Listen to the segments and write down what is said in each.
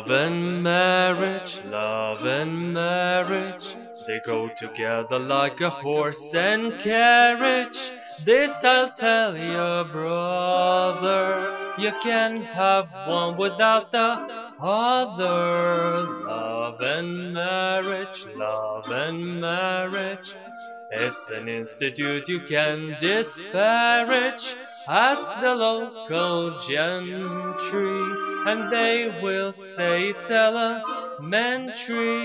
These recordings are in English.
Love and marriage, love and marriage, they go together like a horse and carriage. This I'll tell you, brother, you can't have one without the other. Love and marriage, love and marriage. It's an institute you can disparage. Ask the local gentry, and they will say it's elementary.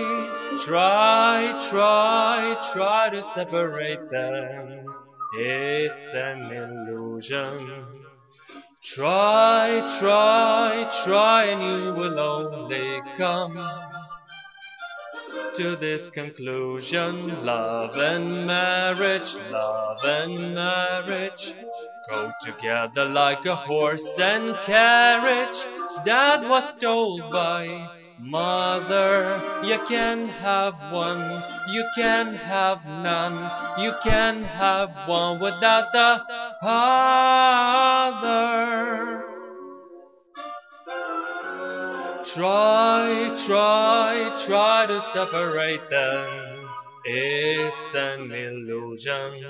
Try, try, try to separate them. It's an illusion. Try, try, try, and you will only come to this conclusion. Love and marriage, love and marriage go together like a horse and carriage. Dad was told by mother, you can have one, you can have none, you can have one without the other. Try, try, try to separate them. It's an illusion.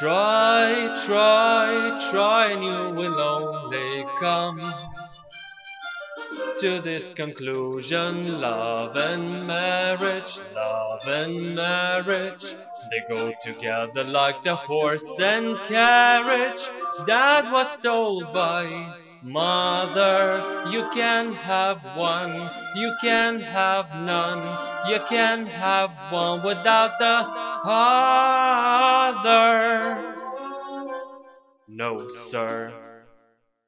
Try, try, try, and you will only come to this conclusion. Love and marriage, love and marriage. They go together like the horse and carriage. that was told by Mother, you can have one, you can have none, you can have one without the other. No, sir.